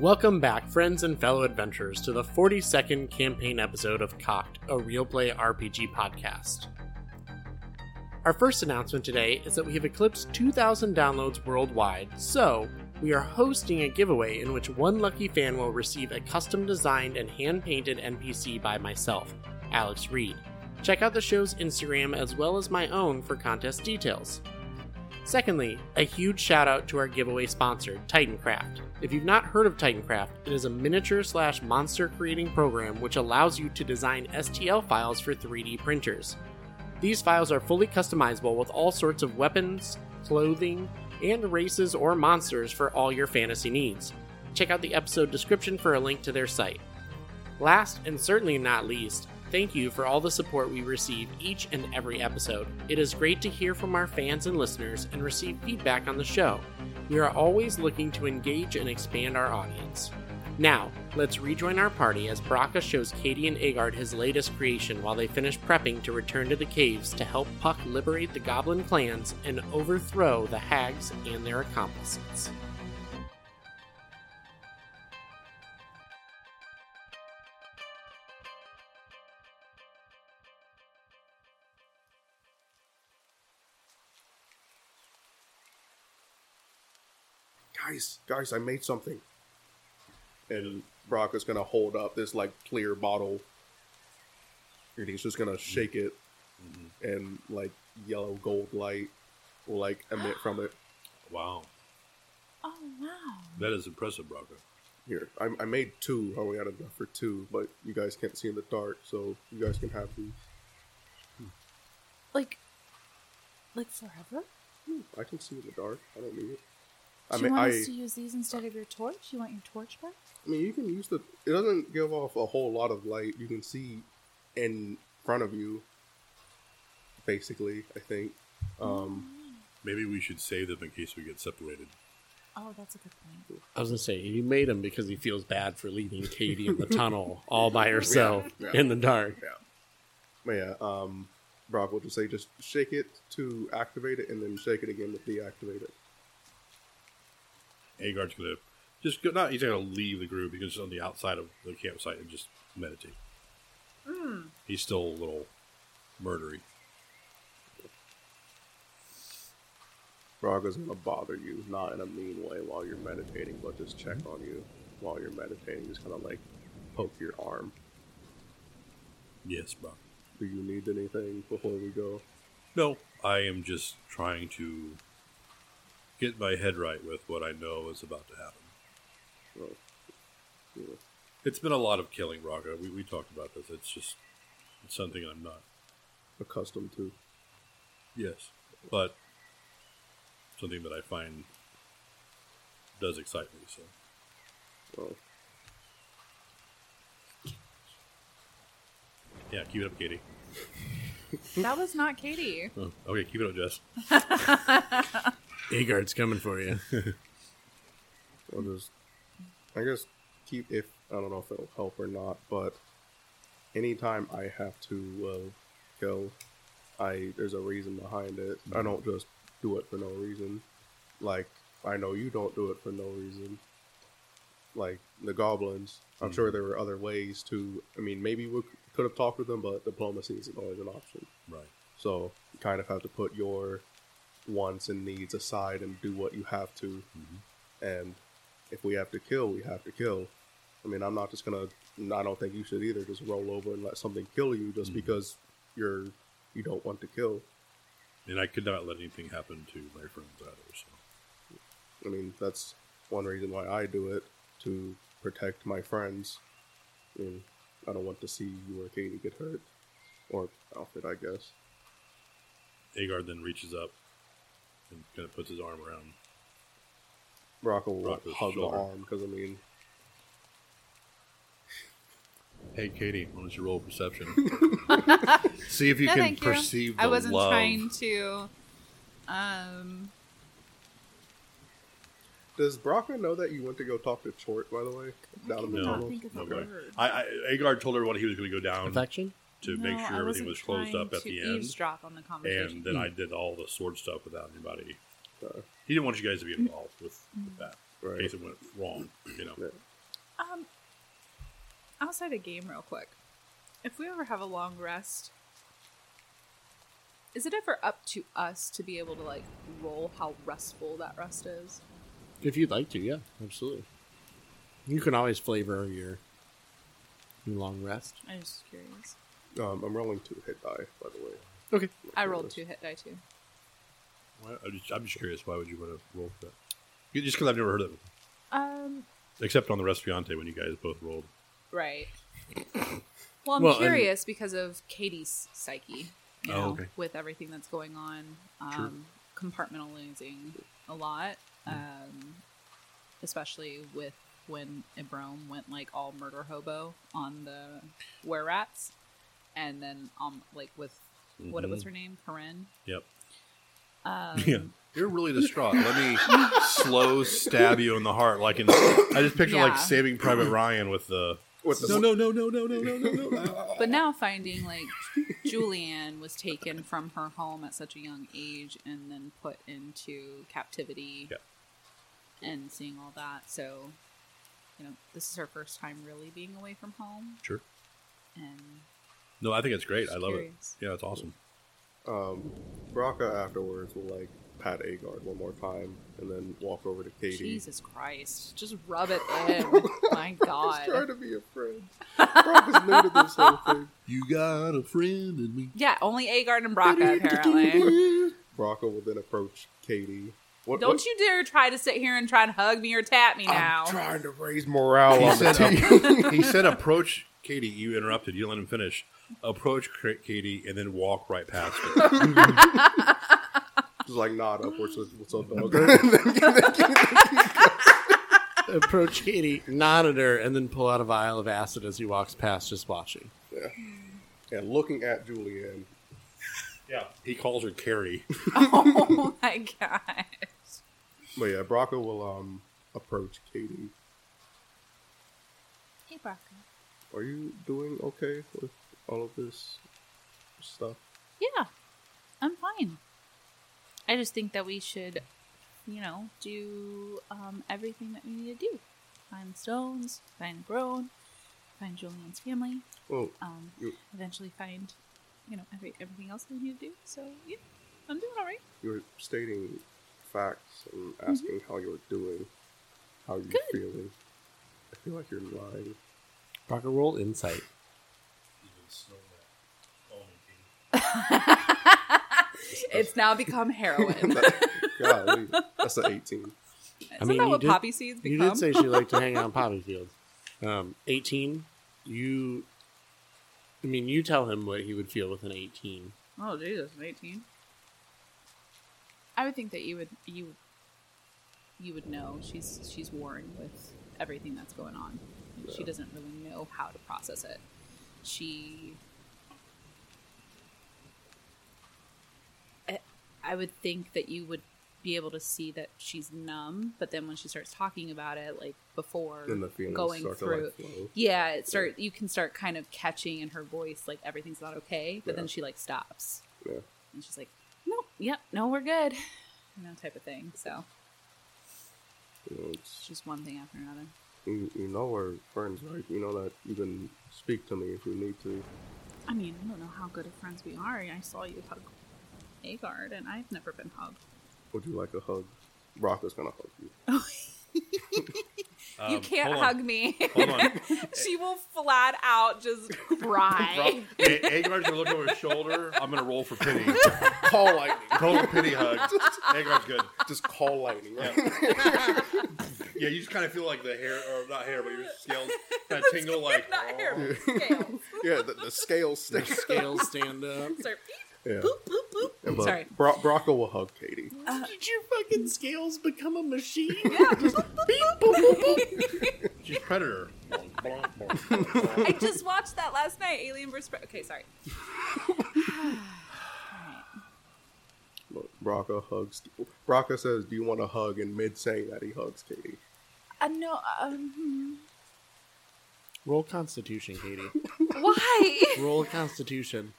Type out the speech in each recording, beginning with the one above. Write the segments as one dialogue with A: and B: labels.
A: Welcome back, friends and fellow adventurers, to the 42nd campaign episode of Cock'd, a real play RPG podcast. Our first announcement today is that we have eclipsed 2,000 downloads worldwide, so we are hosting a giveaway in which one lucky fan will receive a custom designed and hand painted NPC by myself, Alex Reid. Check out the show's Instagram as well as my own for contest details. Secondly, a huge shout out to our giveaway sponsor, Titancraft. If you've not heard of Titancraft, it is a miniature slash monster creating program which allows you to design STL files for 3D printers. These files are fully customizable with all sorts of weapons, clothing, and races or monsters for all your fantasy needs. Check out the episode description for a link to their site. Last and certainly not least, thank you for all the support we receive each and every episode. It is great to hear from our fans and listeners and receive feedback on the show. We are always looking to engage and expand our audience. Now, let's rejoin our party as Brakka shows Kadie and Aegard his latest creation while they finish prepping to return to the caves to help Puck liberate the goblin clans and overthrow the hags and their accomplices.
B: Guys, guys, I made something. And Brock is gonna hold up this like clear bottle, and he's just gonna shake it, mm-hmm. and like yellow gold light will like emit from it.
C: Wow,
D: Oh wow!
C: that is impressive, Bronco.
B: Here, I, I made two. I only had enough for two, but you guys can't see in the dark, so you guys can have these.
D: Like, like forever?
B: Hmm, I can see in the dark. I don't need it. I
D: Do
B: mean,
D: you want
B: I,
D: us to use these instead of your torch? You want your torch back?
B: I mean, you can use the. It doesn't give off a whole lot of light. You can see in front of you. Basically, I think. Um,
C: Maybe we should save them in case we get separated.
D: Oh, that's a good point.
A: I was gonna say he made him because he feels bad for leaving Kadie in the tunnel all by herself
B: Yeah.
A: in the dark. Yeah.
B: But yeah, um, Brock will just say just shake it to activate it, and then shake it again to deactivate it.
C: Aegard's gonna just go, not. He's gonna leave the group because he's on the outside of the campsite and just meditate. Hmm. He's still a little murdery.
B: Brock is gonna bother you, not in a mean way while you're meditating, but just check mm-hmm. on you while you're meditating. Just kind of like poke your arm.
C: Yes, bro.
B: Do you need anything before we go?
C: No, I am just trying to get my head right with what I know is about to happen.
B: Well, you know,
C: It's been a lot of killing, Brakka. We, we talked about this. It's just it's something I'm not.
B: accustomed to.
C: Yes, but something that I find does excite me. So
B: Well,
C: yeah, keep it up, Kadie.
D: That was not Kadie.
C: Oh, okay, keep it up, Jess.
A: Aegard's coming for you.
B: I'll just, I guess, keep if I don't know if it'll help or not, but anytime I have to uh, kill, I there's a reason behind it. I don't just do it for no reason. Like I know you don't do it for no reason. Like the goblins, I'm sure there were other ways to. I mean, maybe we could have talked with them, but diplomacy isn't always an option.
C: Right.
B: So you kind of have to put your wants and needs aside and do what you have to. Mm-hmm. And if we have to kill, we have to kill. I mean, I'm not just gonna. I don't think you should either. Just roll over and let something kill you just mm-hmm. because you're you don't want to kill.
C: And I could not let anything happen to my friends either. So
B: I mean, that's one reason why I do it to protect my friends. I mean, I don't want to see you or Kadie get hurt, or Alfred, I guess.
C: Agar then reaches up and kind of puts his arm around.
B: Rocco will
C: Rocco's
B: hug
C: shoulder.
B: the arm because I mean,
C: Hey, Kadie, why don't you roll perception? See if you
D: no,
C: can
D: thank you.
C: perceive the
D: I wasn't
C: love.
D: trying to. Um.
B: Does Brockman know that you went to go talk to Chort, by the way, down in the
C: No,
D: not
B: tunnel?
D: think of the
C: Okay.
D: word.
C: I, I Agar told everyone he was going to go down
A: Affection?
C: To
D: No,
C: make sure everything
D: wasn't
C: closed up at
D: to
C: the end,
D: Eavesdrop on the conversation.
C: and then I did all the sword stuff without anybody.
B: Uh,
C: He didn't want you guys to be involved with, with that in
B: right.
C: case it went wrong. You know.
B: Yeah.
D: Um, outside of game, real quick, if we ever have a long rest, is it ever up to us to be able to like roll how restful that rest is?
A: If you'd like to, yeah, absolutely. You can always flavor your, your long rest.
D: I'm just curious.
B: Um, I'm rolling two hit die, by the way.
A: Okay.
D: I rolled two hit die too.
C: Why- I'm just, I'm just curious. Why would you want to roll for that? Yeah, Just because I've never heard of it,
D: Um,
C: except on the Restaurante when you guys both rolled.
D: right. Well, I'm
A: Well, and-
D: curious because of Kadie's psyche. You
C: Oh,
D: know,
C: okay.
D: with everything that's going on, um, compartmentalizing a lot, um, especially with when Ibrahim went like all murder hobo on the were rats, and then um like with what was her name, Corinne.
C: Yep.
D: Um,
C: Yeah. You're really distraught. Let me slow stab you in the heart, like in. I just picture
D: Yeah.
C: like Saving Private Ryan with the.
B: With the
C: No, no, no, no, no, no, no, no, no.
D: But now finding like Julianne was taken from her home at such a young age and then put into captivity
C: Yeah.
D: and seeing all that. So, you know, this is her first time really being away from home.
C: Sure.
D: And
C: No, I think it's great. I love
D: curious.
C: it. Yeah, it's awesome.
B: Um, Brakka afterwards will like pat Aegard one more time and then walk over to Kadie.
D: Jesus Christ, just rub it in. My
B: I was trying to be a friend. Brakka's new to this whole thing.
C: You got a friend in me.
D: Yeah, only Aegard and Brakka apparently.
B: Brakka will then approach Kadie. What,
D: Don't
B: what-
D: you dare try to sit here and try to hug me or tap me now.
B: I'm trying to raise morale
C: He
B: on
C: said,
B: team.
C: he said, approach Kadie. You interrupted. You let him finish. Approach Kadie and then walk right past her.
B: Just like nod upwards. What's up, dog?
A: Approach Kadie, nod at her, and then pull out a vial of acid as he walks past, just watching. Yeah.
B: And looking at Julianne,
C: yeah. He calls her Carrie.
D: oh my God.
B: but yeah, Brakka will um approach Kadie.
D: Hey, Brakka.
B: Are you doing okay with all of this stuff?
D: Yeah, I'm fine. I just think that we should, you know, do um, everything that we need to do. Find stones, find Grown, find Julian's family,
B: Well,
D: um,
B: You-
D: eventually find, you know, every, everything else that we need to do. So, yeah, I'm doing all right.
B: you're stating facts and asking how you're doing, how you're
D: Mm-hmm. Good.
B: feeling. I feel like you're lying.
A: Rock and roll insight.
D: It's now become heroin.
B: Golly, that's an 18.
D: Isn't
A: mean,
D: that
A: you
D: what
A: did-
D: poppy seeds
A: You did say she liked to hang out in poppy fields. Um, 18, you. I mean, you tell him what he would feel with an 18.
D: Oh Jesus, an eighteen. I would think that you would you you would know she's she's warring with everything that's going on. And She doesn't really know how to process it. She I, would think that you would be able to see that she's numb, but then when she starts talking about it, like before going through,
B: like
D: yeah, it start you can start kind of catching in her voice like everything's not okay, but then she like stops
B: Yeah.
D: and she's like, "No, yep, no, we're good," you know, type of thing. So
B: You know, it's,
D: it's just one thing after another.
B: You, you know we're friends, right? You know that you can speak to me if you need to.
D: I mean, I don't know how good of friends we are. I saw you hug Aegard, and I've never been hugged.
B: Would you like a hug? Brakka's gonna hug you.
D: you
C: Um,
D: can't
C: hold on.
D: hug me.
C: Hold on.
D: she will flat out just cry.
C: A- Aegard's gonna look over his shoulder. I'm gonna roll for pity.
B: Call lightning.
C: Call Total pity hug. Aegard's good.
B: Just call lightning. Right?
C: Yeah, you just kind of feel like the hair, or not hair, but your scales kind of tingle like.
D: Not
C: oh.
D: hair, scales.
B: yeah, the, the scales
A: The
B: stick.
A: scales stand up.
D: Start
B: Yeah.
D: boop, boop, boop.
B: Yeah, but
D: Sorry.
B: Bra- Brakka will hug Kadie.
A: Did uh-huh. your fucking scales become a machine? Yeah.
C: She's predator.
D: I just watched that last night, Alien vs. Pre- Okay, sorry.
B: But Brakka hugs. Brakka says, "Do you want a hug?" And mid saying that, he hugs Kadie.
D: Uh, no, um,
A: Roll Constitution, Kadie.
D: why?
A: Roll Constitution.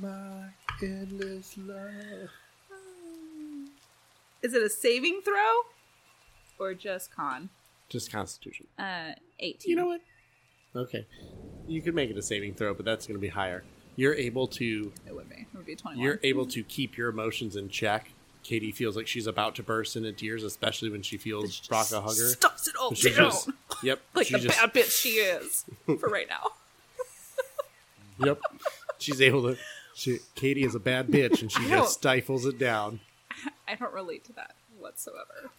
C: My endless love.
D: Is it a saving throw or just con?
A: Just Constitution.
D: Uh, 18.
A: You know what? Okay, you could make it a saving throw, but that's going to be higher. You're able to
D: It would be. It would be 21.
A: you're able to keep your emotions in check. Kadie feels like she's about to burst into tears, especially when she feels Brakka hug her.
D: Stops it all
A: She
D: down.
A: just, yep,
D: like
A: she
D: the
A: just,
D: bad bitch she is for right now.
A: yep. She's able to. She, Kadie is a bad bitch, and she
D: I
A: just stifles it down.
D: I don't relate to that whatsoever.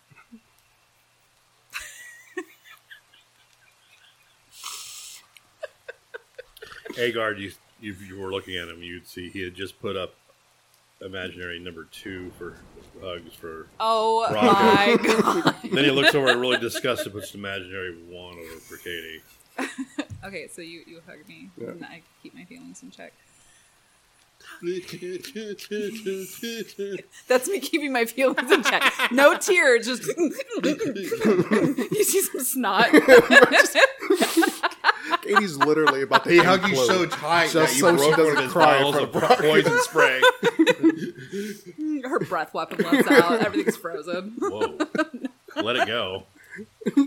C: Aegard, you, you you were looking at him, you'd see he had just put up imaginary number two for hugs for.
D: Oh
C: Rocket.
D: my god.
C: Then he looks over and really disgusted, puts imaginary one over for Kadie.
D: okay, so you, you hug me
B: Yeah.
D: and I keep my feelings in check.
C: That's
D: That's me keeping my feelings in check. No tears, just you see some snot.
B: Kadie's literally about to
E: He hugged you so tight
B: Just
E: that you
B: so she
E: broke one
B: doesn't
E: of his
B: cry in
E: vials of
B: of
E: poison spray.
D: Her breath weapon lets out. Everything's frozen.
C: Whoa. Let it go.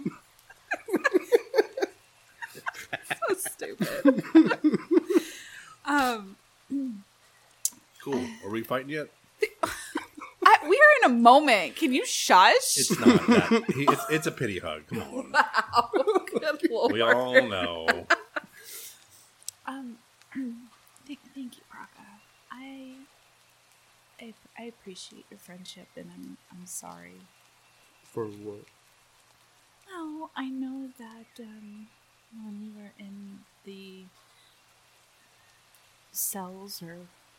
D: So stupid. um,
C: Cool. Are we fighting yet?
D: I, we are in a moment. Can you shush?
C: It's not that. He, it's, it's a pity hug. Come on.
D: wow. Good lord.
C: We all know.
F: Um, thank, thank you, Brakka. I, I, appreciate your friendship, and I'm, I'm sorry.
B: For what?
F: No, I know that um, when you were in the cells or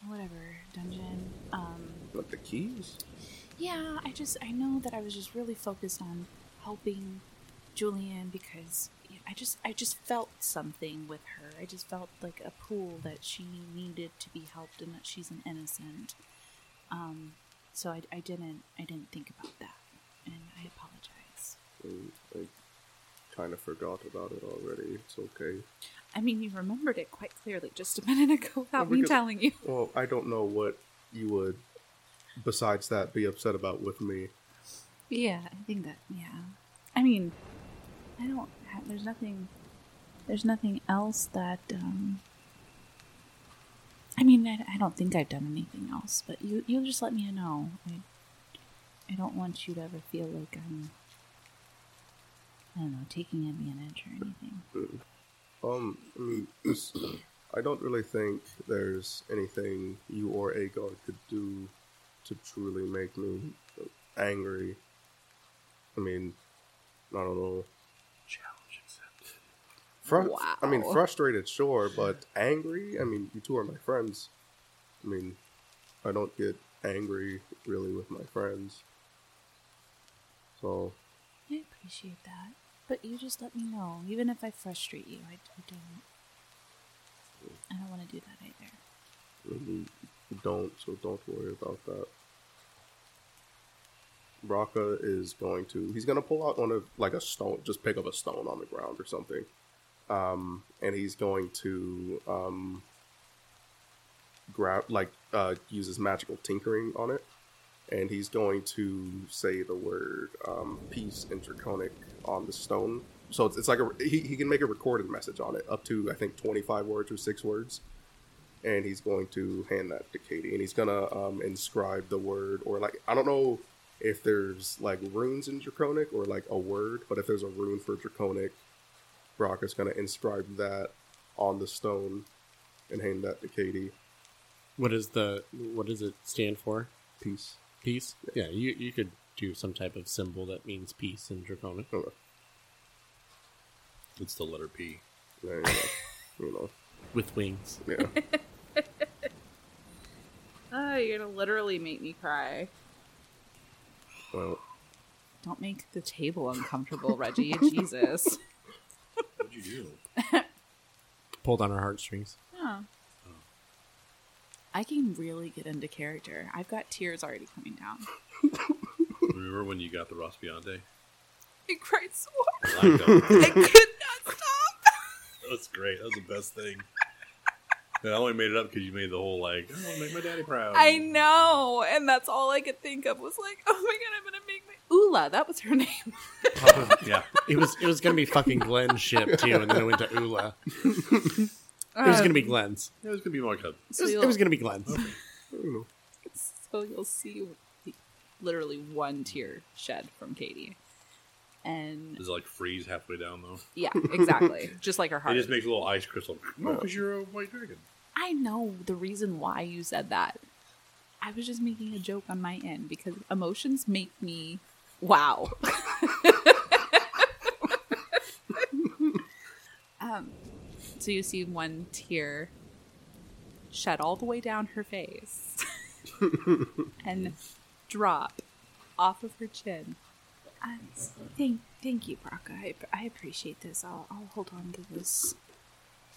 F: whatever dungeon, um,
B: Like the keys?
F: yeah, I just I know that I was just really focused on helping Julian because I just I just felt something with her. I just felt like a pool that she needed to be helped and that she's an innocent. Um, so I, I didn't I didn't think about that, and I apologize.
B: I kind of forgot about it already. It's okay.
F: I mean, you remembered it quite clearly just a minute ago without
B: Well,
F: me telling you.
B: Well, I don't know what you would, besides that, be upset about with me.
F: Yeah, I think that. Yeah, I mean, I don't. ha- There's nothing. There's nothing else that. um I mean, I, I don't think I've done anything else, but you you'll just let me know. I I don't want you to ever feel like I'm. I don't know, taking advantage or anything.
B: Um, I mean, I don't really think there's anything you or Aegard could do to truly make me angry. I mean, I don't know. Fru- I mean, frustrated, sure, but angry. I mean, you two are my friends. I mean, I don't get angry really with my friends. So,
F: I appreciate that, but you just let me know, even if I frustrate you. I, I don't. I don't want to do that either.
B: you don't, so don't worry about that. Brakka is going to, he's going to pull out one of, like a stone, just pick up a stone on the ground or something. Um, and he's going to, um, grab, like, uh, use his magical tinkering on it. And he's going to say the word, um, peace in Draconic on the stone. So it's, it's like a, he, he can make a recorded message on it, up to, I think, 25 words or six words and he's going to hand that to Kadie, and he's gonna um, inscribe the word, or like I don't know if there's like runes in Draconic or like a word, but if there's a rune for Draconic, Brock is gonna inscribe that on the stone and hand that to Kadie.
A: What is the what does it stand for?
B: Peace.
A: Peace. Yeah, you you could do some type of symbol that means peace in Draconic.
B: Oh, okay.
C: It's the letter P.
B: There you go. you know.
A: with wings.
B: Yeah.
D: Oh, you're gonna literally make me cry.
B: Well,
D: Don't make the table uncomfortable, Reggie. Jesus.
C: What'd you do?
A: Pulled on our heartstrings.
D: Huh. I can really get into character. I've got tears already coming down.
C: Remember when you got the Rospiante?
D: I cried so hard.
C: I liked that.
D: I could not stop.
C: That was great. That was the best thing. And I only made it up because you made the whole like, I want to make my daddy proud.
D: I know, and that's all I could think of was like, oh my god, I'm gonna make my ooh Ula. That was her name.
C: yeah.
A: It was it was gonna be fucking Glenn's ship too, and then it went to Ula. It was gonna be Glenn's.
C: Uh, it was gonna be like a
A: It
D: So
A: was,
D: you'll,
A: it was gonna be Glenn's.
B: You know,
D: so you'll see literally one tear shed from Kadie, and
C: does it like freeze halfway down though?
D: yeah, exactly, just like her heart.
C: It just makes a little ice crystal. No, because you're a white dragon.
D: I know the reason why you said that. I was just making a joke on my end because emotions make me wow. um, so you see one tear shed all the way down her face and drop off of her chin.
F: Uh, thank, thank you, Brakka. I, I appreciate this. I'll, I'll hold on to this.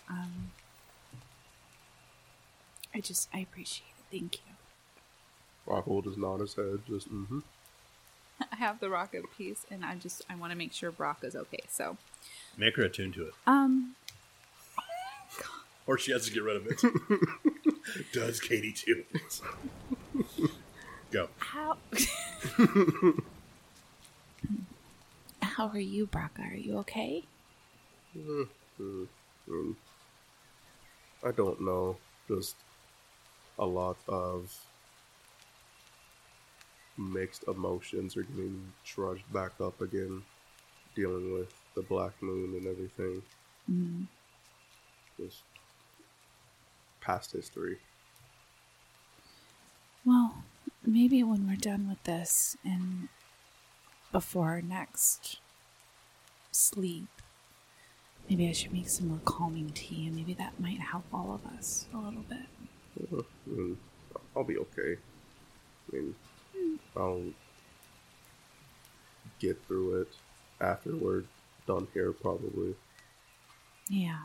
F: Um, I just, I appreciate it. Thank you.
B: Rock will just nod his head, just mm-hmm.
D: I have the rocket piece, and I just I want to make sure Brakka's okay. So,
C: Make her attune to it.
D: um,
C: Or she has to get rid of it. Does Kadie too? Go.
F: How? How are you, Brakka? Are you okay?
B: Mm, mm. I don't know. Just a lot of mixed emotions are getting trudged back up again, dealing with the black moon and everything.
F: Mm.
B: Just past history.
F: Well, maybe when we're done with this and before our next sleep, maybe I should make some more calming tea and maybe that might help all of us a little bit.
B: I mean, I'll be okay. I mean, I'll get through it after we're done here, probably.
F: Yeah.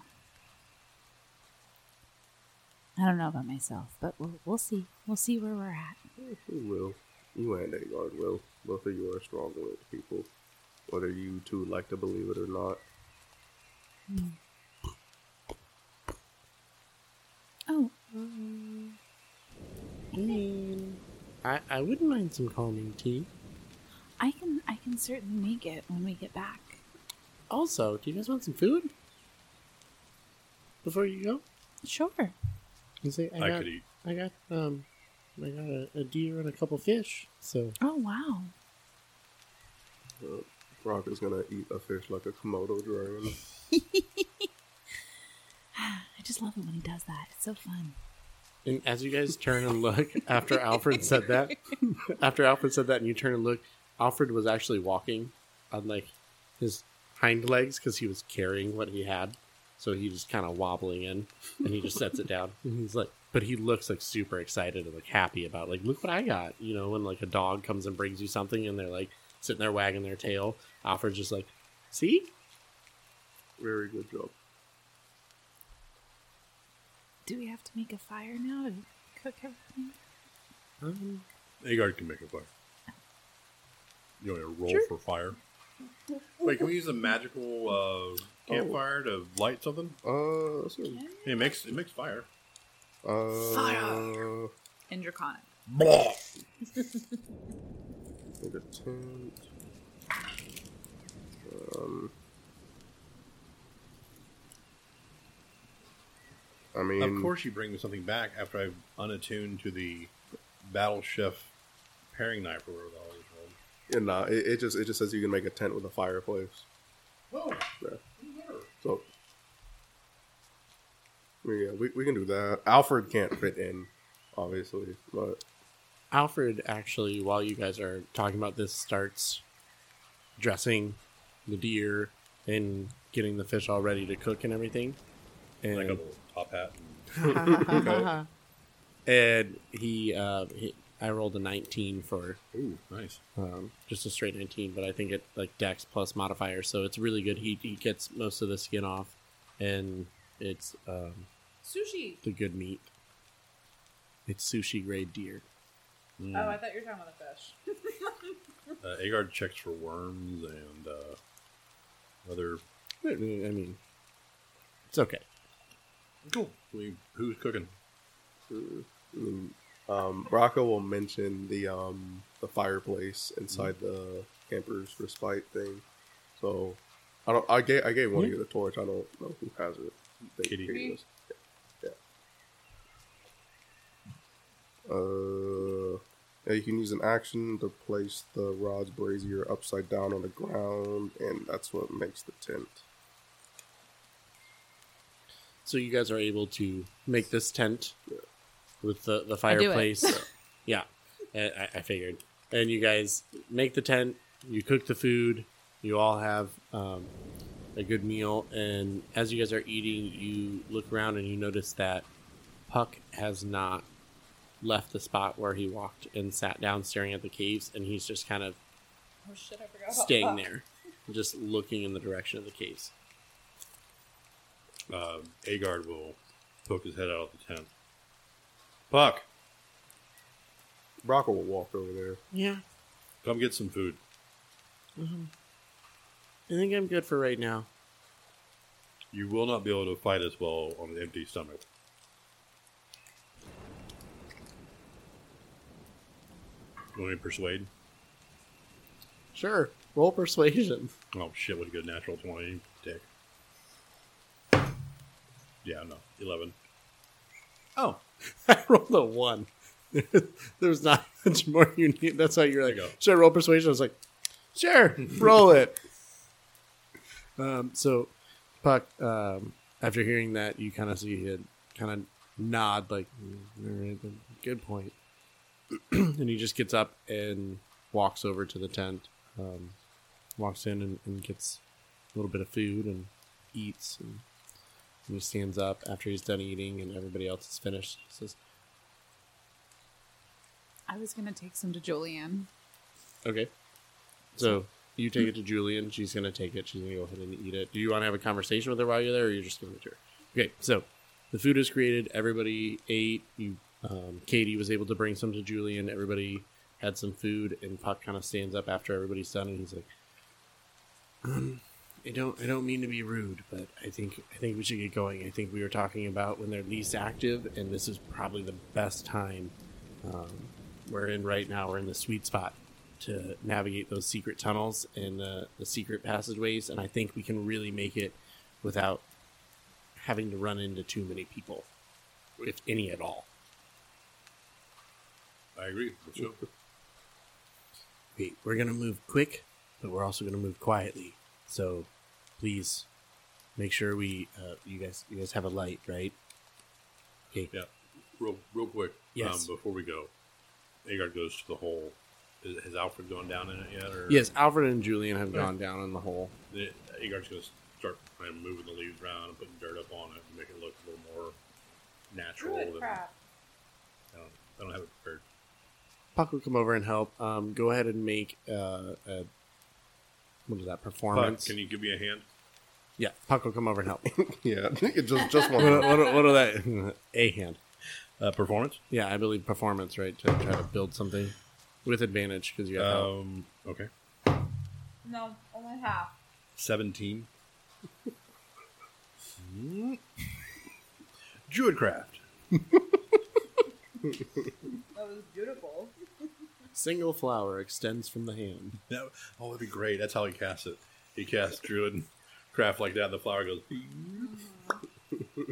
F: I don't know about myself, but we'll, we'll see. We'll see where we're at.
B: You will. You and Aegard will. Both of you are strong-willed people, whether you two like to believe it or not. Hmm.
F: Oh,
A: I mean, I, I wouldn't mind some calming tea.
F: I can I can certainly make it when we get back.
A: Also, do you guys want some food before you go?
F: Sure.
A: You say I,
C: I
A: got
C: could eat.
A: I got um I got a, a deer and a couple fish. So
F: Oh wow.
B: Uh, Brock is gonna eat a fish like a Komodo dragon.
F: I just love it when he does that. It's so fun.
A: And as you guys turn and look after Alfred said that, after Alfred said that, and you turn and look, Alfred was actually walking on like his hind legs because he was carrying what he had. So he was kind of wobbling in, and he just sets it down. And he's like, but he looks like super excited and like happy about like, look what I got. You know, when like a dog comes and brings you something, and they're like sitting there wagging their tail. Alfred's just like, see,
B: Very good job.
F: Do we have to make a fire now to cook everything?
A: um,
C: Agard can make a fire. You want to roll
F: Sure.
C: for fire? Wait, can we use a magical uh, campfire to light something?
B: Uh, let's see.
C: It makes it makes fire.
B: Uh,
C: Fire.
D: and draconic.
C: Blah.
B: Make a tent. Um, I mean,
C: Of course, you bring me something back after I've unattuned to the battle chef paring knife or whatever the hell it's called.
B: yeah, uh, nah, it, it just it just says you can make a tent with a fireplace.
C: Oh,
B: Yeah. So, yeah, we, we can do that. Alfred can't fit in, obviously, but
A: Alfred actually, while you guys are talking about this, starts dressing the deer and getting the fish all ready to cook and everything. And
C: like a little top hat. And,
A: and he, uh, he, I rolled a 19 for
C: ooh, nice.
A: um, just a straight 19, but I think it like Dex plus modifier, so it's really good. He he gets most of the skin off, and it's um,
D: Sushi.
A: the good meat. It's sushi grade deer.
C: Mm.
D: Oh, I thought you were talking about the fish.
C: Uh, Aegard checks for worms and uh, other.
A: I mean, it's okay.
C: Cool. We, who's cooking?
B: I mean, um, Rocco will mention the um the fireplace inside the camper's respite thing. So I don't. I gave I gave one of you the torch. I don't know who has it. I think
C: Kitty.
B: Kitty does. Yeah. yeah. Uh, yeah, you can use an action to place the rod's brazier upside down on the ground, and that's what makes the tent.
A: So you guys are able to make this tent with the, the
D: do it.
A: fireplace. yeah, I, I- I figured. And you guys make the tent. You cook the food. You all have um, a good meal. And as you guys are eating, you look around and you notice that Puck has not left the spot where he walked and sat down staring at the caves. And he's just kind of
D: Oh shit! I
A: staying there, just looking in the direction of the caves.
C: Uh, Aegard will poke his head out of the tent. Puck,
B: Rocco will walk over there.
A: Yeah,
C: come get some food.
A: I think I'm good for right now.
C: You will not be able to fight us well on an empty stomach. You want me to persuade?
A: Sure. Roll persuasion.
C: Oh shit! What a good natural twenty, dick. Yeah, no, eleven.
A: Oh, I rolled a one. there was not much more you need. That's why you're like,
C: There you
A: should I roll persuasion? I was like, sure, roll it. Um, so, Puck, um, after hearing that, you kind of see him kind of nod, like, "Mm, all right, then, good point. and he just gets up and walks over to the tent, um, walks in and, and gets a little bit of food and eats and and he stands up after he's done eating and everybody else is finished. He says,
D: I was gonna take some to Julian.
A: Okay. So you take it to Julian. She's going to take it. She's going to go ahead and eat it. Do you want to have a conversation with her while you're there or you're just giving it to her? Okay. So the food is created. Everybody ate. You, um, Kadie was able to bring some to Julian. Everybody had some food and Puck kind of stands up after everybody's done and he's like, um, I don't, I don't mean to be rude, but I think, I think we should get going. I think we were talking about when they're least active and this is probably the best time um, we're in right now. We're in the sweet spot to navigate those secret tunnels and the, the secret passageways, and I think we can really make it without having to run into too many people, if any at all.
C: I agree.
A: Wait, we're gonna move quick, but we're also gonna move quietly. So, please make sure we, uh, you guys, you guys have a light, right? Okay.
C: Yeah, real, real quick.
A: Yes.
C: Um, before we go, Aegard goes to the hole. Is, has Alfred gone down in it yet? Or
A: Yes, Alfred and Julian have
C: Okay.
A: gone down in the hole.
C: The, Aegard's going to start kind of moving the leaves around and putting dirt up on it and make it look a little more natural. than, I don't, I don't have it prepared.
A: Puck will come over and help. Um, go ahead and make uh, a what is that
C: Puck,
A: performance?
C: can you give me a hand?
A: Yeah, Puck will come over and help.
B: yeah, just just
A: what,
B: one.
A: what, what are that? A hand.
C: Uh, performance?
A: Yeah, I believe performance, right? To try to build something with advantage because you got help.
C: Um, okay.
D: No, only half.
C: 17. Druidcraft.
D: That was beautiful.
A: Single flower extends from the hand.
C: That, oh, that'd be great. That's how he casts it. He casts Druid craft like that, and the flower goes.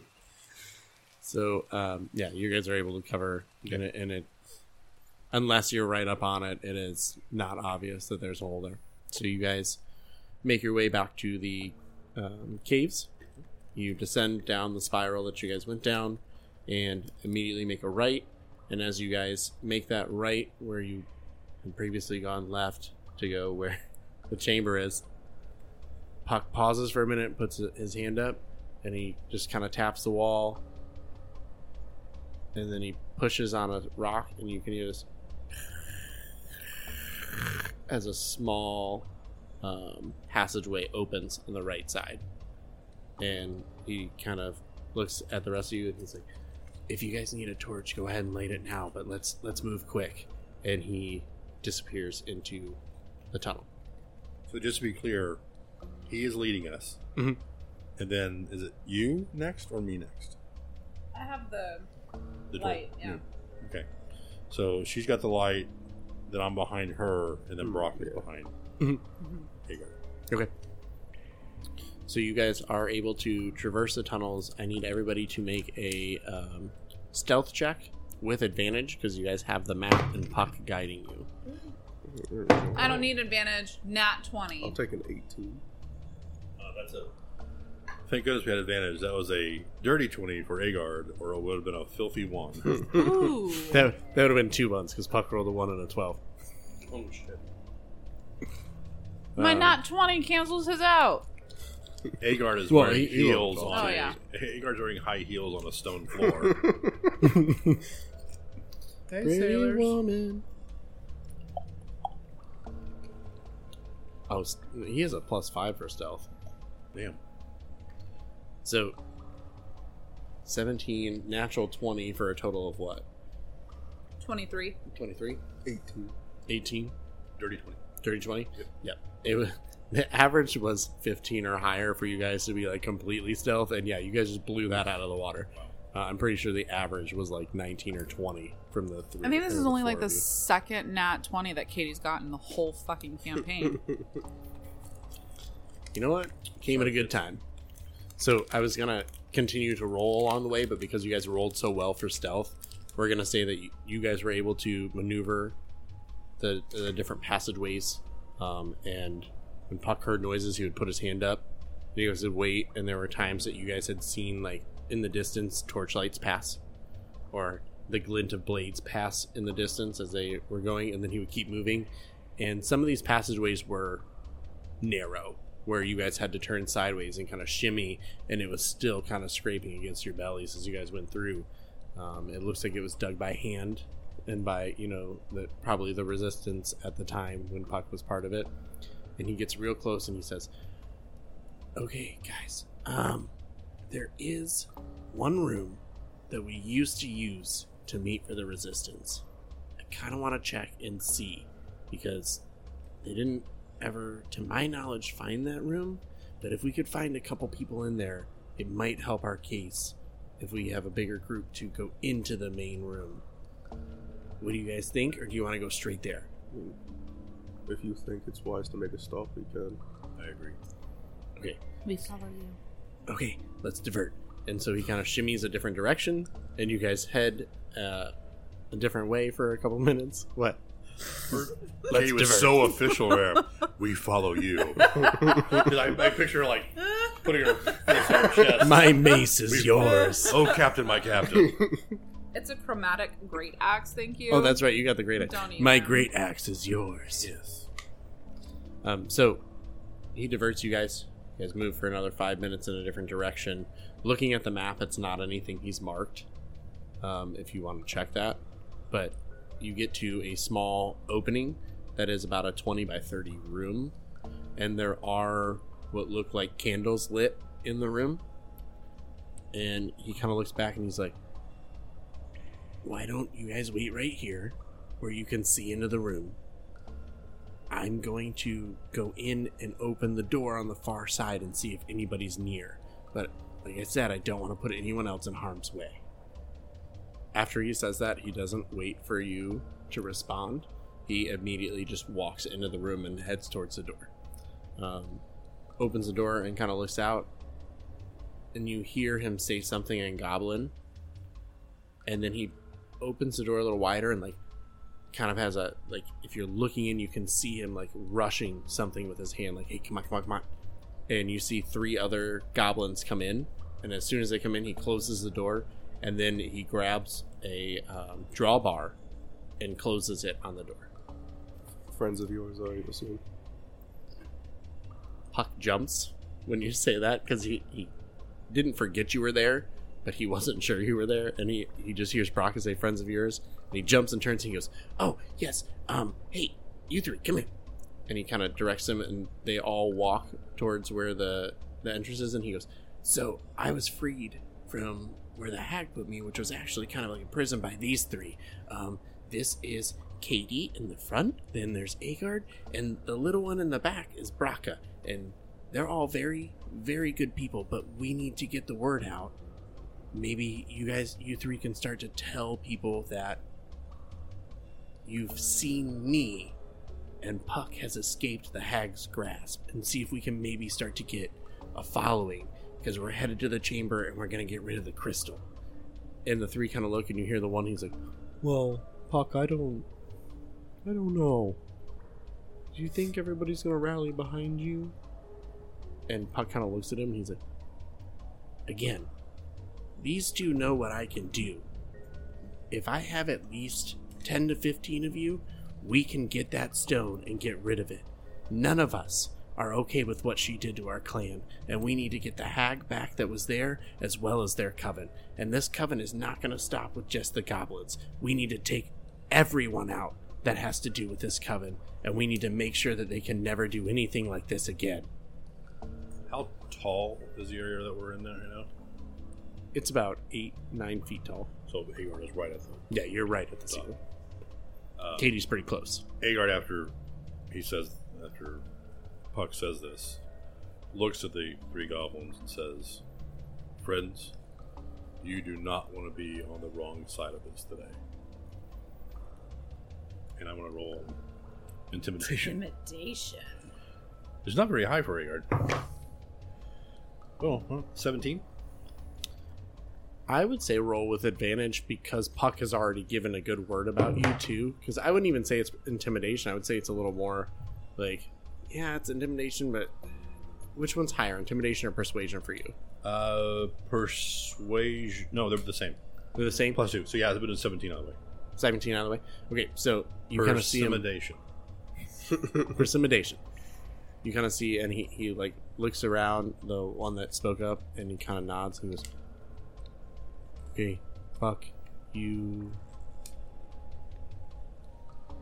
A: So um, yeah, you guys are able to cover in it, and it, unless you're right up on it, it is not obvious that there's a hole there. So you guys make your way back to the um, caves. You descend down the spiral that you guys went down, and immediately make a right. And as you guys make that right, where you had previously gone left to go where the chamber is, Puck pauses for a minute, puts his hand up, and he just kind of taps the wall. And then he pushes on a rock, and you can use as a small um, passageway opens on the right side, and he kind of looks at the rest of you and he's like, "If you guys need a torch, go ahead and light it now, but let's let's move quick." And he disappears into the tunnel.
C: So just to be clear, he is leading us.
A: Mhm.
C: And then is it you next or me next?
D: I have the
C: The
D: Light, yeah.
C: You. Okay. So she's got the light, then I'm behind her, and then Brock is
B: yeah.
C: behind.
A: Mhm.
C: Hagar.
A: Okay. So you guys are able to traverse the tunnels. I need everybody to make a um, stealth check with advantage because you guys have the map and puck guiding you.
D: I don't need advantage. Nat 20.
B: I'll take an 18.
C: Uh, that's a. Thank goodness we had advantage. That was a dirty 20 for Aegard, or it would have been a filthy 1.
D: Ooh.
A: That, that would have been two ones because puck rolled a one and a twelve.
C: oh, shit.
D: My
A: Um,
D: nat 20 cancels his out.
C: Aegard is
A: Well,
C: wearing
A: he- he
C: heels
A: rolled
C: on
D: Oh,
C: a.
D: yeah.
C: Aegard's wearing high heels on a stone floor.
D: Hey,
A: Pretty woman. Oh, he has a plus five for stealth.
C: Damn.
A: So, 17, natural 20 for a total of what?
D: 23.
A: 23?
B: 18.
A: 18?
C: Dirty 20.
A: 30, 20?
C: Yep.
A: Yep. It was, the average was 15 or higher for you guys to be like completely stealth, and yeah, you guys just blew that out of the water. Uh, I'm pretty sure the average was like 19 or 20 from the three.
D: I think this is only like the second nat 20 that Kadie's gotten the whole fucking campaign.
A: You know what? Came at a good time. So I was gonna continue to roll along the way, but because you guys rolled so well for stealth, we're gonna say that you, you guys were able to maneuver the, the different passageways. Um, and when Puck heard noises, he would put his hand up. And you guys would wait, and there were times that you guys had seen like in the distance torchlights pass, or the glint of blades pass in the distance as they were going, and then he would keep moving. And some of these passageways were narrow where you guys had to turn sideways and kind of shimmy and it was still kind of scraping against your bellies as you guys went through um, it looks like it was dug by hand and by you know the probably the resistance at the time when puck was part of it and he gets real close and he says okay guys um there is one room that we used to use to meet for the resistance i kind of want to check and see because they didn't ever, to my knowledge, find that room. But if we could find a couple people in there, it might help our case if we have a bigger group to go into the main room. What do you guys think, or do you want to go straight there?
B: If you think it's wise to make a stop, we can.
C: I agree.
A: Okay,
F: We follow you.
A: okay, let's divert. And so he kind of shimmies a different direction, and you guys head uh, a different way for a couple minutes. What?
C: Like he was
A: divert.
C: so official there. we follow you. 'Cause I, I picture her, like putting her fist on her chest.
A: My mace is
C: We-
A: yours.
C: Oh, Captain, my Captain.
D: it's a chromatic great axe, thank you.
A: Oh, that's right. You got the great axe.
D: Don't
A: My great axe is yours.
C: yes.
A: Um, so he diverts you guys. You guys move for another five minutes in a different direction. Looking at the map, it's not anything he's marked. Um, if you want to check that, but you get to a small opening that is about a 20 by 30 room, and there are what look like candles lit in the room. And he kind of looks back and he's like, "Why don't you guys wait right here, where you can see into the room?" I'm going to go in and open the door on the far side and see if anybody's near. But like I said, I don't want to put anyone else in harm's way. After he says that, he doesn't wait for you to respond. He immediately just walks into the room and heads towards the door. Um, opens the door and kind of looks out, and you hear him say something in Goblin. And then he opens the door a little wider and like kind of has a like if you're looking in you can see him like rushing something with his hand like hey come on come on come on and you see three other goblins come in and as soon as they come in he closes the door and then he grabs a um, drawbar and closes it on the door
B: Friends of yours, I assume.
A: puck jumps when you say that because he, he didn't forget you were there but he wasn't sure you were there and he, he just hears Brock say friends of yours and he jumps and turns and he goes oh yes um hey you three come here. And he kind of directs them and they all walk towards where the the entrance is and he goes so i was freed from where the hag put me which was actually kind of like a prison by these three. Um this is kadie in the front then there's aegard and the little one in the back is brakka. And they're all very very good people but we need to get the word out. Maybe you guys you three can start to tell people that you've seen me and Puck has escaped the hag's grasp and see if we can maybe start to get a following because we're headed to the chamber and we're going to get rid of the crystal. And the three kind of look and you hear the one he's like, "Well, Puck, I don't I don't know. Do you think everybody's going to rally behind you?" And Puck kind of looks at him he's like, "Again, these two know what I can do. If I have at least 10 to 15 of you, we can get that stone and get rid of it. None of us are okay with what she did to our clan, and we need to get the hag back that was there as well as their coven. And this coven is not going to stop with just the goblins. We need to take everyone out that has to do with this coven, and we need to make sure that they can never do anything like this again.
C: How tall is the area that we're in there right now?
A: It's about eight, nine feet tall.
C: So Aegard is right at the.
A: Yeah, you're right at the ceiling. Um, Kadie's pretty close.
C: Aegard, after he says, after Puck says this, looks at the three goblins and says, Friends, you do not want to be on the wrong side of this today. And I want to roll intimidation.
D: Intimidation.
C: It's not very high for Aegard. Oh, huh, 17?
A: I would say roll with advantage because Puck has already given a good word about you too. Because I wouldn't even say it's intimidation. I would say it's a little more like, yeah, it's intimidation, but which one's higher, intimidation or persuasion for you?
C: Uh, persuasion. No, they're the same.
A: They're the same.
C: Plus two. So yeah, it's been a 17 out of the way.
A: Seventeen out of the way. Okay, so you kind of see him
C: Persuasion.
A: persimidation. You kind of see, and he he like looks around the one that spoke up, and he kind of nods and goes, "Okay, Puck, you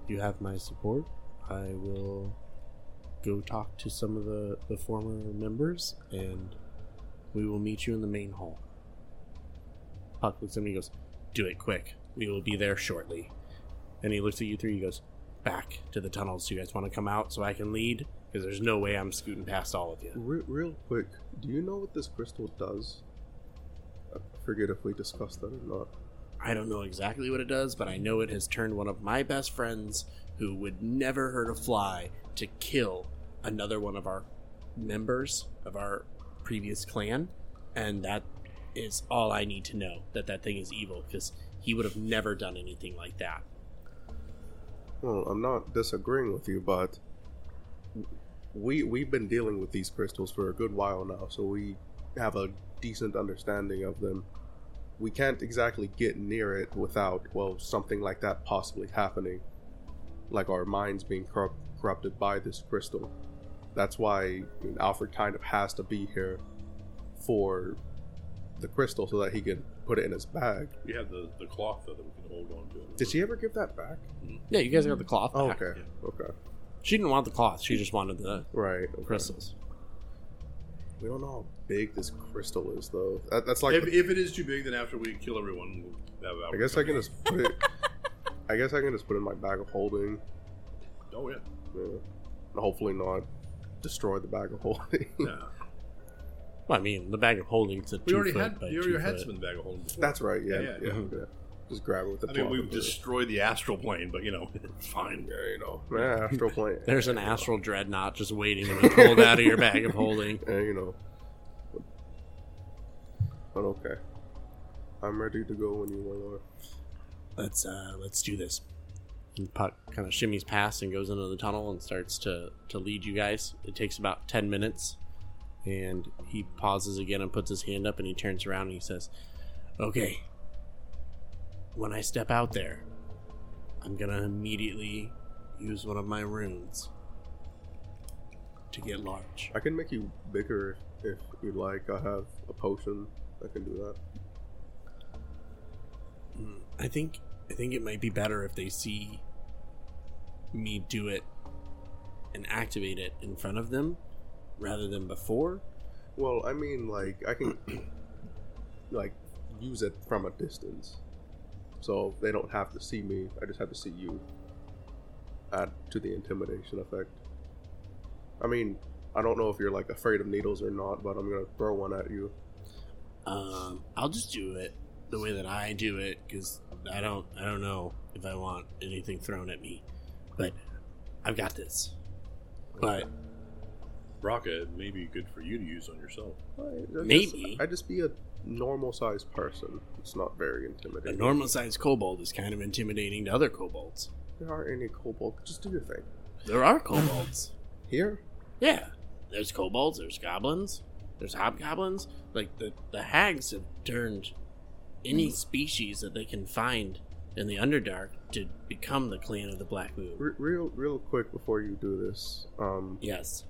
A: you have my support. I will go talk to some of the the former members, and we will meet you in the main hall." Puck looks at me and goes, "Do it quick. We will be there shortly." And he looks at you three. He goes, "Back to the tunnels. Do you guys want to come out so I can lead? Because there's no way I'm scooting past all of you."
B: Re- real quick, do you know what this crystal does? Forget if we discussed that or not.
A: I don't know exactly what it does, but I know it has turned one of my best friends, who would never hurt a fly, to kill another one of our members of our previous clan, and that is all I need to know that that thing is evil because he would have never done anything like that.
B: Well, I'm not disagreeing with you, but we we've been dealing with these crystals for a good while now, so we have a decent understanding of them. We can't exactly get near it without, well, something like that possibly happening, like our minds being corrupt, corrupted by this crystal. That's why I mean, Alfred kind of has to be here for the crystal so that he can put it in his bag.
C: We have the, the cloth though that we can hold on to.
B: Did she ever give that back?
A: Yeah, you guys got the cloth.
B: Oh,
A: back.
B: okay, okay,
A: She didn't want the cloth. She just wanted the
B: right. okay.
A: crystals.
B: We don't know how big this crystal is, though. That, that's like
C: if, if it is too big, then after we kill everyone, we'll have
B: I guess I can just put it. I guess I can just put it in my bag of holding.
C: Oh yeah.
B: Yeah. And hopefully not destroy the bag of holding.
C: Yeah.
A: Well, I mean, the bag of holding it's a
C: We
A: two
C: already
A: foot
C: had you
A: two
C: already had
A: foot.
C: some in the bag of holding. Before.
B: That's right. Yeah.
C: Yeah,
B: Yeah.
C: yeah.
B: Yeah. Just grab it with the.
C: I mean, we've
B: and
C: destroyed the astral plane, but you know, it's fine.
B: Yeah, you know. Yeah, astral plane.
A: There's an astral dreadnought just waiting to be pulled out of your bag of holding.
B: Yeah, you know. But okay. I'm ready to go when you are.
A: Let's uh let's do this. And Puck kind of shimmies past and goes into the tunnel and starts to to lead you guys. It takes about ten minutes, and he pauses again and puts his hand up and he turns around and he says, "Okay, when I step out there, I'm gonna immediately use one of my runes to get large."
B: I can make you bigger if, if you'd like. I have a potion. that can do that.
A: Mm, I think I think it might be better if they see me do it and activate it in front of them rather than before.
B: Well, I mean, like I can like use it from a distance, so they don't have to see me. I just have to see you. Add to the intimidation effect. I mean, I don't know if you're like afraid of needles or not, but I'm gonna throw one at you.
A: Um, I'll just do it the way that I do it because I don't I don't know if I want anything thrown at me, but I've got this. But
C: Rocket may be good for you to use on yourself.
B: I just-
A: Maybe.
B: I just be a normal sized person. It's not very intimidating.
A: a normal sized kobold is kind of intimidating to other kobolds.
B: There aren't any kobolds. Just do your thing.
A: There are kobolds.
B: Here,
A: yeah. There's kobolds, there's goblins, there's hobgoblins. Like the, the hags have turned any species that they can find in the Underdark to become the clan of the Black Moon.
B: re- real, real quick before you do this, um,
A: Yes.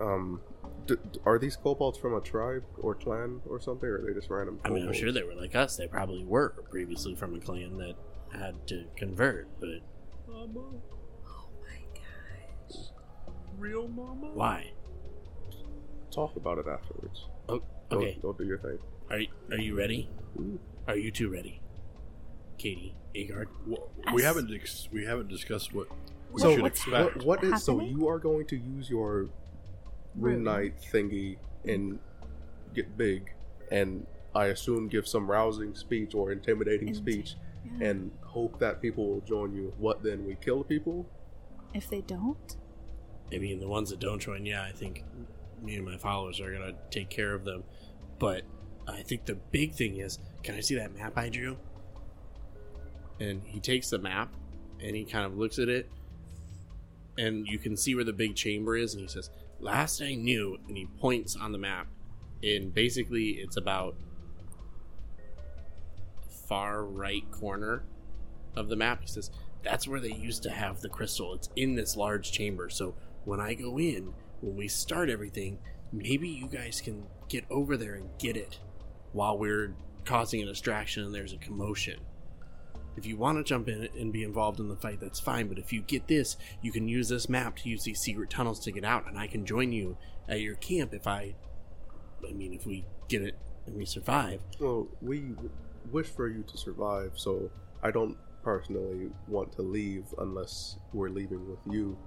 B: um, d- d- are these kobolds from a tribe or clan or something, or are they just random?
A: I mean, I'm sure they were like us. They probably were previously from a clan that had to convert, but
C: Mama,
D: Oh my gosh.
C: real mama.
A: why?
B: Talk about it afterwards.
A: Oh,
B: Go,
A: okay.
B: go do your thing.
A: Are are you ready?
B: Ooh.
A: Are you two ready? Kadie, Aegard.
C: Well, we haven't ex- we haven't discussed what we
B: So
C: should expect.
B: What, what is so? You are going to use your rune
F: Rune.
B: knight thingy and get big, and I assume give some rousing speech or intimidating
F: Inti-
B: speech,
F: Yeah.
B: and hope that people will join you. What then? We kill people?
F: if they don't,
A: I mean, the ones that don't join, yeah, I think me and my followers are gonna take care of them. But I think the big thing is, can I see that map I drew? And he takes the map and he kind of looks at it, and you can see where the big chamber is, and he says, "Last I knew," and he points on the map, and basically it's about far right corner of the map. He says, That's where they used to have the crystal. It's in this large chamber. So when I go in, when we start everything, maybe you guys can get over there and get it while we're causing a distraction and there's a commotion. If you want to jump in and be involved in the fight, that's fine. But if you get this, you can use this map to use these secret tunnels to get out, and I can join you at your camp if I. I mean, if we get it and we survive.
B: Well, we wish for you to survive, so I don't personally want to leave unless we're leaving with you.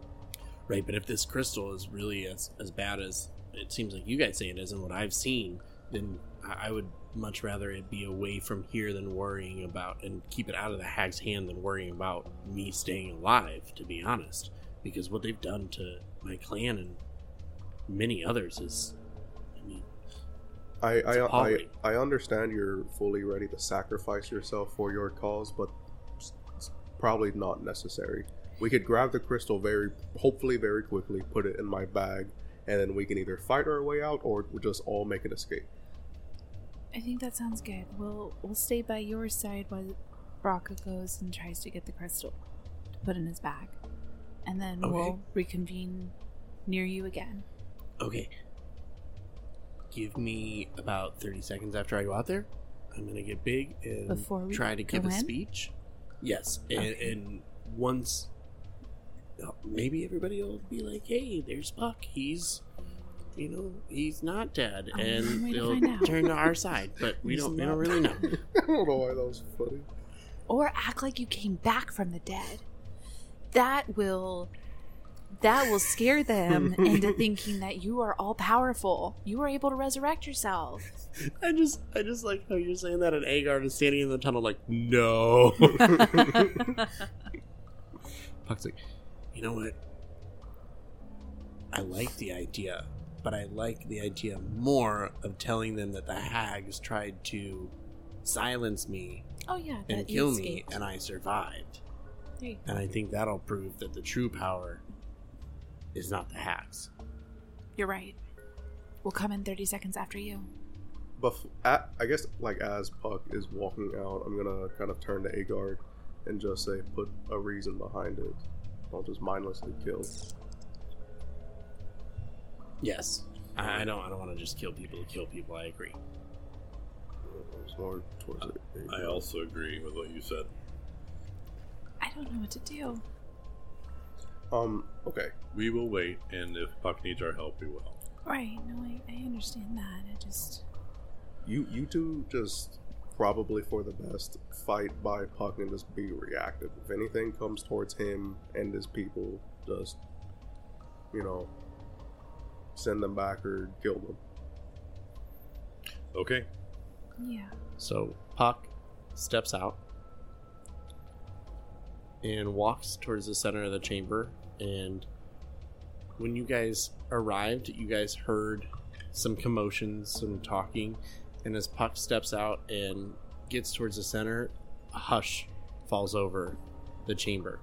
A: Right, but if this crystal is really as, as bad as it seems like you guys say it is and what I've seen, then I, would much rather it be away from here than worrying about and keep it out of the hag's hand than worrying about me staying alive, to be honest. Because what they've done to my clan and many others is I mean
B: I I, I. I understand you're fully ready to sacrifice yourself for your cause, but it's it's probably not necessary. We could grab the crystal very, hopefully, very quickly, put it in my bag, and then we can either fight our way out or we'll just all make an escape.
F: I think that sounds good. We'll we'll stay by your side while Brakka goes and tries to get the crystal to put in his bag, and then
A: Okay.
F: we'll reconvene near you again.
A: Okay. Give me about 30 seconds after I go out there. I'm going to get big and
F: Before we
A: try to give a
F: in?
A: speech. Yes. And,
F: Okay.
A: and once. uh, Maybe everybody will be like, hey, there's Puck. He's. You know, he's not dead.
F: Oh,
A: and
F: way to
A: they'll
F: find
A: turn to our side. But we
F: He's
A: don't, we don't really know.
B: I don't know why that was funny.
F: Or act like you came back from the dead. That will that will scare them into thinking that you are all powerful. You are able to resurrect yourself.
A: I just I just like how you're saying that, and Agar is standing in the tunnel like, no. Puck's like, you know what? I like the idea, but I like the idea more of telling them that the hags tried to silence me
F: Oh yeah,
A: and
F: that you
A: kill me, and I survived.
F: There you go.
A: And I think that'll prove that the true power is not the hags.
F: You're right. We'll come in 30 seconds after you.
B: But at, I guess like as Puck is walking out, I'm gonna kind of turn to Aegard and just say, put a reason behind it. Don't just mindlessly kill.
A: Yes, I, I don't. I don't want to just kill people to kill people. I agree.
B: It's more towards it.
C: I also agree with what you said.
F: I don't know what to do.
B: Um. Okay.
C: We will wait, and if Puck needs our help, we will.
F: Right, no, I, I understand that. I just.
B: You you two just probably for the best fight by Puck and just be reactive. If anything comes towards him and his people, just you know send them back or kill them.
C: Okay.
F: Yeah.
A: So Puck steps out and walks towards the center of the chamber and when you guys arrived, you guys heard some commotions, some talking, and as Puck steps out and gets towards the center, a hush falls over the chamber.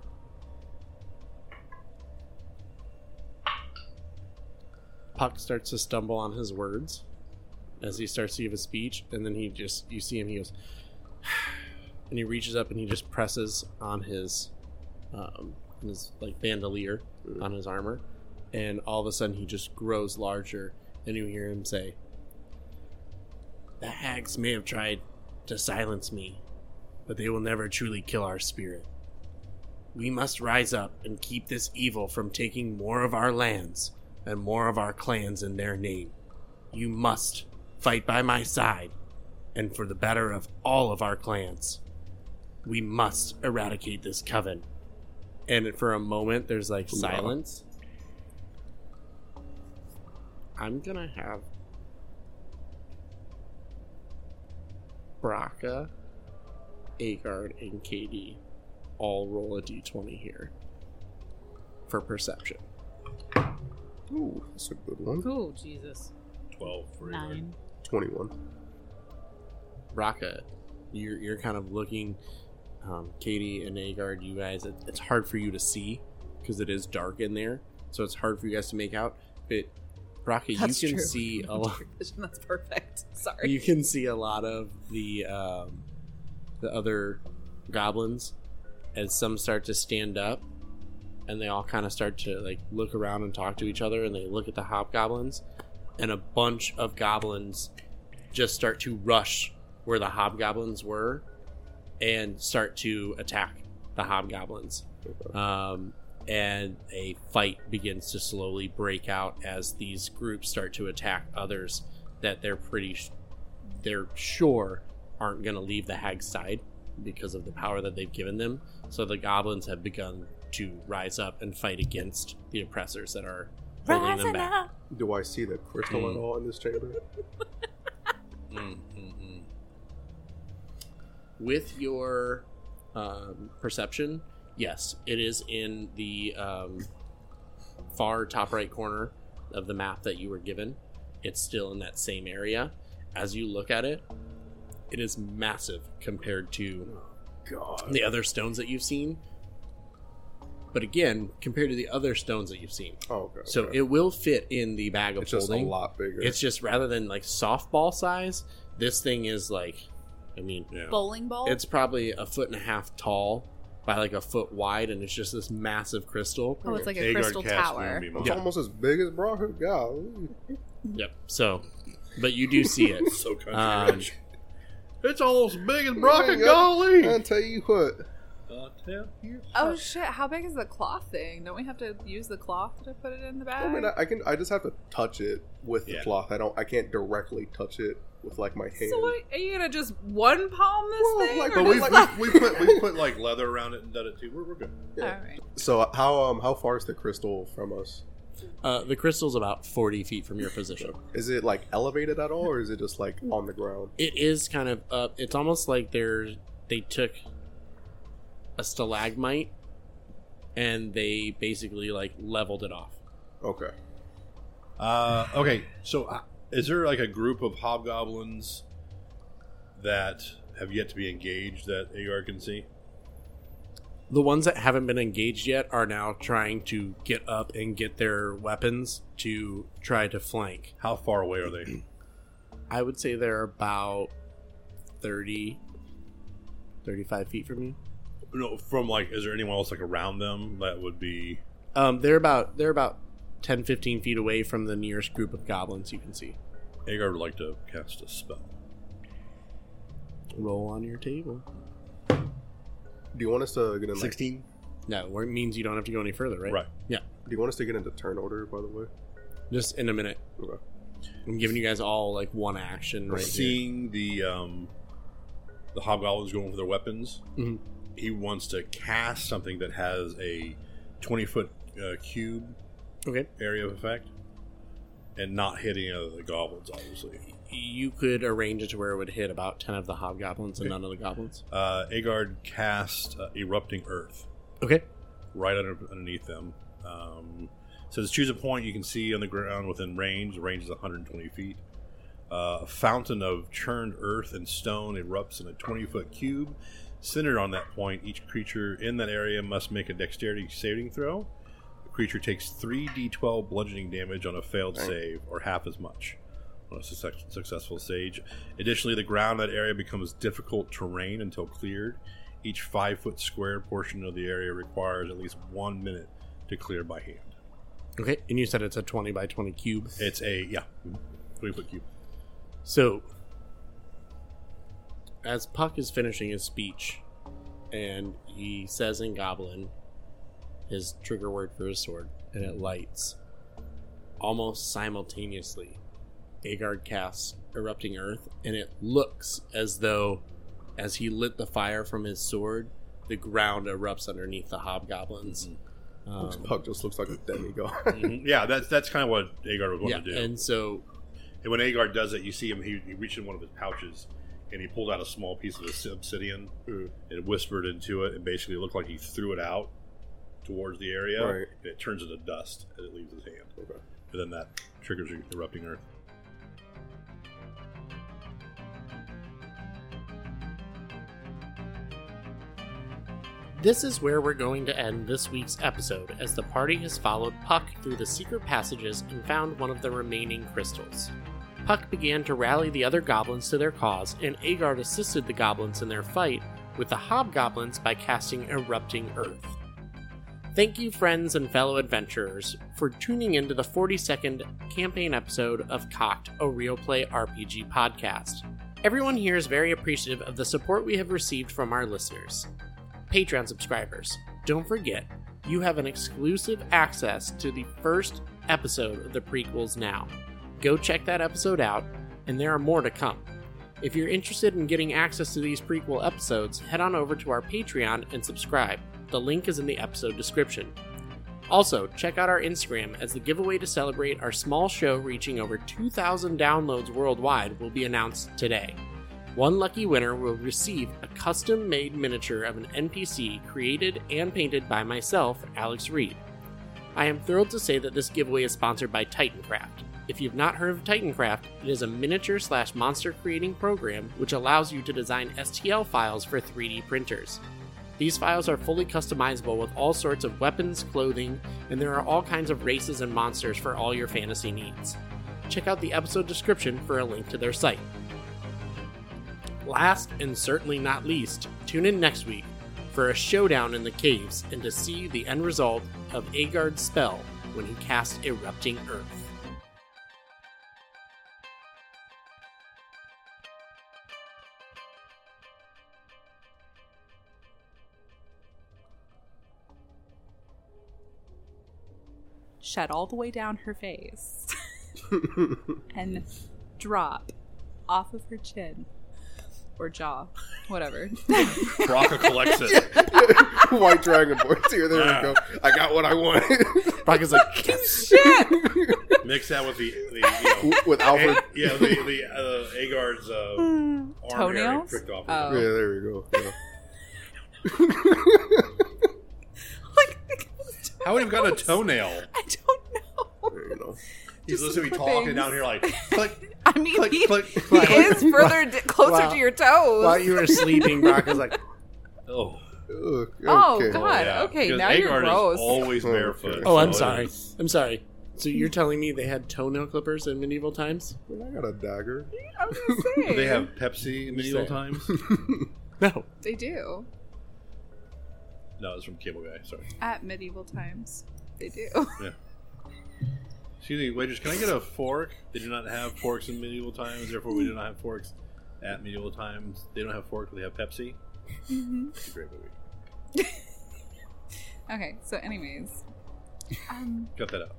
A: Puck starts to stumble on his words as he starts to give a speech, and then he just you see him. He goes, and he reaches up and he just presses on his, um, his like bandolier on his armor, and all of a sudden he just grows larger, and you hear him say, "The hags may have tried to silence me, but they will never truly kill our spirit. We must rise up and keep this evil from taking more of our lands and more of our clans in their name. You must fight by my side, and for the better of all of our clans. We must eradicate this coven. And for a moment, there's like silence. I'm gonna have Brakka, Aegard, and Kadie all roll a d20 here for perception.
B: Ooh, that's a good one.
D: Oh Jesus.
C: 12 for
D: Nine.
B: 21.
A: Raka, you're you're kind of looking, um, Kadie and Aegard. You guys, it, it's hard for you to see because it is dark in there, so it's hard for you guys to make out. But Raka, you can
D: true.
A: see a lot.
D: That's perfect. Sorry.
A: You can see a lot of the um, the other goblins as some start to stand up, and they all kind of start to like look around and talk to each other, and they look at the hobgoblins, and a bunch of goblins just start to rush where the hobgoblins were, and start to attack the hobgoblins. Um, and a fight begins to slowly break out as these groups start to attack others that they're pretty sh- they're sure aren't going to leave the hag's side because of the power that they've given them so the goblins have begun to rise up and fight against the oppressors that are holding them back
F: up.
B: Do I see the crystal
A: Hmm.
B: at all in this chamber?
C: Mm, mm, mm.
A: with your um, perception yes it is in the um, far top right corner of the map that you were given it's still in that same area as you look at it it is massive compared to
B: God.
A: the other stones that you've seen but again compared to the other stones that you've seen
B: Oh, okay.
A: so
B: okay.
A: it will fit in the bag of
B: it's just a lot bigger.
A: it's just rather than like softball size this thing is like i mean
C: Yeah.
D: Bowling ball.
A: it's probably a foot and a half tall by like a foot wide, and it's just this massive crystal.
D: oh, it's like a
C: Agard
D: crystal tower.
B: It's
A: Yeah.
B: almost as big as Brakka. God.
A: Yep. So, but you do see it.
C: it. So country
A: Um,
C: rich. It's almost as big as Brakka
B: Man,
C: Golly.
B: I'll tell you what.
C: I'll.
D: Oh shit! How big is the cloth thing? Don't we have to use the cloth to put it in the bag?
B: I mean, I, I can. I just have to touch it with the cloth. I don't. I can't directly touch it with like my hand.
D: so what? Are you gonna just one palm this
B: Well,
D: thing?
B: like-
D: or
C: But we,
D: just
C: we, we put we put like leather around it and done it too. We're, we're good.
B: Yeah.
D: All right.
B: So how um how far is the crystal from us?
A: Uh, the crystal's about forty feet from your position.
B: Is it like elevated at all, or is it just like on the ground?
A: It is kind of up. It's almost like they're they took a stalagmite and they basically like leveled it off.
B: Okay.
C: Uh, okay, so uh, is there like a group of hobgoblins that have yet to be engaged that Agar can see?
A: The ones that haven't been engaged yet are now trying to get up and get their weapons to try to flank.
C: How far away are they?
A: I would say they're about 30, 35 feet from you.
C: No, from like, is there anyone else like around them that would be?
A: Um, they're about they're about 10, 15 feet away from the nearest group of goblins you can see.
C: Agar would like to cast a spell.
A: Roll on your table.
B: Do you want us to get in? Like,
C: Sixteen.
A: No, where it means you don't have to go any further, right?
C: Right.
A: Yeah.
B: do you want us to get into turn order? By the way.
A: Just in a minute.
B: Okay.
A: I'm giving you guys all like one action right here.
C: Seeing the um, the hobgoblins going for their weapons,
A: Mhm.
C: He wants to cast something that has a twenty foot uh, cube
A: Okay.
C: area of effect, and not hit any of the goblins. Obviously,
A: You could arrange it to where it would hit about 10 of the hobgoblins and
C: Okay.
A: none of the goblins.
C: uh, Aegard cast uh, erupting earth
A: Okay.
C: right under, underneath them. Um, says choose a point you can see on the ground within range. The range is 120 feet. Uh, a fountain of churned earth and stone erupts in a 20 foot cube. Centered on that point, each creature in that area must make a dexterity saving throw. The creature takes 3d12 bludgeoning damage on a failed save, or half as much on a success- successful stage. Additionally, the ground in that area becomes difficult terrain until cleared. Each five foot square portion of the area requires at least one minute to clear by hand.
A: Okay, and you said it's a 20 by 20 cube.
C: It's a, yeah, 20 foot cube.
A: So, as Puck is finishing his speech, and he says in Goblin his trigger word for his sword, and it lights. Almost simultaneously, Aegard casts Erupting Earth, and it looks as though, as he lit the fire from his sword, the ground erupts underneath the hobgoblins. Um,
B: Puck just looks like a demigod.
C: Mhm. Yeah, that's that's kind of what Aegard was going
A: yeah,
C: to do.
A: and so
C: And when Aegard does it, you see him. He, he reached in one of his pouches and he pulled out a small piece of this obsidian
B: Mm.
C: and whispered into it, and basically looked like he threw it out towards the area,
B: Right.
C: and it turns into dust as it leaves his hand.
B: Okay.
C: And then that triggers erupting earth.
A: This is where we're going to end this week's episode, as the party has followed Puck through the secret passages and found one of the remaining crystals. Puck began to rally the other goblins to their cause, and Aegard assisted the goblins in their fight with the hobgoblins by casting Erupting Earth. Thank you, friends and fellow adventurers, for tuning into the 42nd campaign episode of Cock'd, a Real Play RPG podcast. Everyone here is very appreciative of the support we have received from our listeners. Patreon subscribers, don't forget, you have an exclusive access to the first episode of the prequels now. Go check that episode out, and there are more to come. If you're interested in getting access to these prequel episodes, head on over to our Patreon and subscribe. The link is in the episode description. Also, check out our Instagram as the giveaway to celebrate our small show reaching over 2,000 downloads worldwide will be announced today. One lucky winner will receive a custom made miniature of an NPC created and painted by myself, Alex Reid. I am thrilled to say that this giveaway is sponsored by Titancraft. If you've not heard of Titancraft, it is a miniature slash monster creating program which allows you to design STL files for 3D printers. These files are fully customizable with all sorts of weapons, clothing, and there are all kinds of races and monsters for all your fantasy needs. Check out the episode description for a link to their site. Last and certainly not least, tune in next week for a showdown in the caves and to see the end result of Aegard's spell when he casts Erupting Earth.
D: Shed all the way down her face and drop off of her chin or jaw, whatever.
C: Brakka collects it.
B: White Dragon Boys. Here, there we go. I got what I wanted.
A: Brock is like, yes!
D: Shit!
C: Mix that with the, the you know,
B: With Alfred.
C: A- yeah, the, the uh, Agar's uh, arm area
D: Toenails?
C: pricked off.
D: Oh.
B: Yeah, there we go. Yeah.
D: like,
C: How would he have gotten a toenail? He's
D: Just
C: listening to me talking down here like click,
D: I mean,
C: click,
D: he,
C: click.
D: he is further d- closer
A: Wow.
D: to your toes.
A: While you were sleeping, Brock was like,
C: Oh,
B: Ugh,
D: Oh,
B: okay.
D: God. Oh, okay,
C: Because
D: now you're gross.
C: Is always
B: Oh,
C: barefoot.
B: okay.
A: Oh, I'm sorry.
C: it's-
A: I'm sorry. So you're telling me they had toenail clippers in medieval times?
B: I got a dagger.
D: I was gonna say.
C: They have Pepsi in medieval times.
A: No.
D: They do.
C: No, it's from Cable Guy. Sorry.
D: At medieval times. They do.
C: Yeah. Excuse me, waitress. Can I get a fork? They do not have forks in medieval times. Therefore, we do not have forks at medieval times. They don't have forks. but They have Pepsi.
D: Mm-hmm.
C: It's a great movie.
D: Okay, so anyways. Um
C: Cut that out.